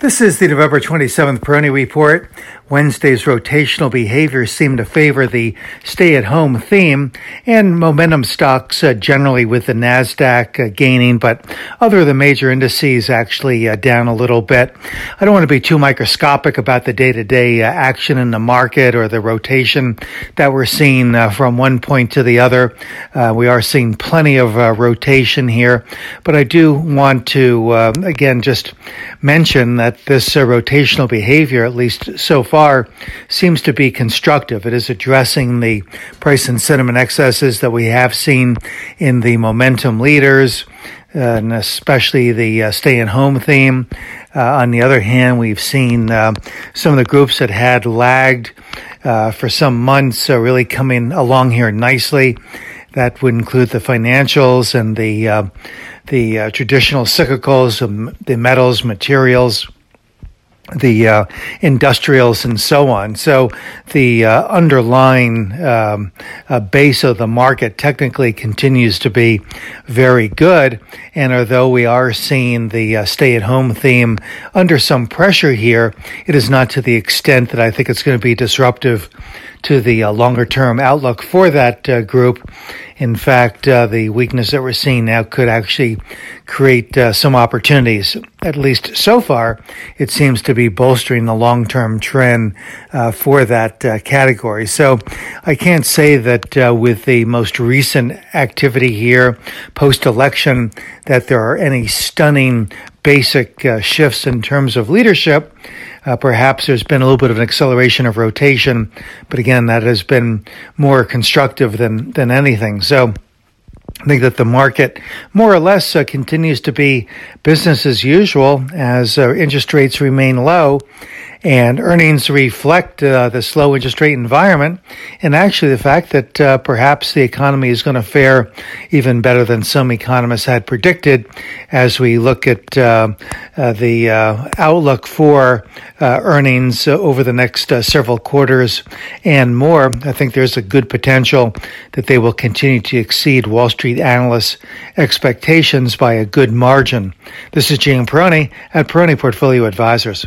This is the November 27th Peroni Report. Wednesday's rotational behavior seemed to favor the stay at home theme and momentum stocks uh, generally with the NASDAQ uh, gaining, but other of the major indices actually uh, down a little bit. I don't want to be too microscopic about the day to day action in the market or the rotation that we're seeing uh, from one point to the other. Uh, we are seeing plenty of uh, rotation here, but I do want to, again, just mention that this rotational behavior, at least so far, seems to be constructive. It is addressing the price and sentiment excesses that we have seen in the momentum leaders, uh, and especially the uh, stay at home theme. Uh, on the other hand, we've seen uh, some of the groups that had lagged uh, for some months really coming along here nicely. That would include the financials and the uh, the traditional cyclicals, um, the metals, materials the uh, industrials and so on. So the uh, underlying um, uh, base of the market technically continues to be very good. And although we are seeing the uh, stay at home theme under some pressure here, it is not to the extent that I think it's going to be disruptive to the uh, longer term outlook for that uh, group. In fact, uh, the weakness that we're seeing now could actually create uh, some opportunities. At least so far, it seems to be bolstering the long term trend uh, for that category. So I can't say that with the most recent activity here post election that there are any stunning basic shifts in terms of leadership. Uh, perhaps there's been a little bit of an acceleration of rotation, but again, that has been more constructive than than anything. So. I think that the market more or less uh, continues to be business as usual as uh, interest rates remain low and earnings reflect uh, the slow interest rate environment and actually the fact that uh, perhaps the economy is going to fare even better than some economists had predicted as we look at uh, uh the uh, outlook for uh, earnings over the next several quarters and more. I think there's a good potential that they will continue to exceed Wall Street analysts' expectations by a good margin. This is Gene Peroni at Peroni Portfolio Advisors.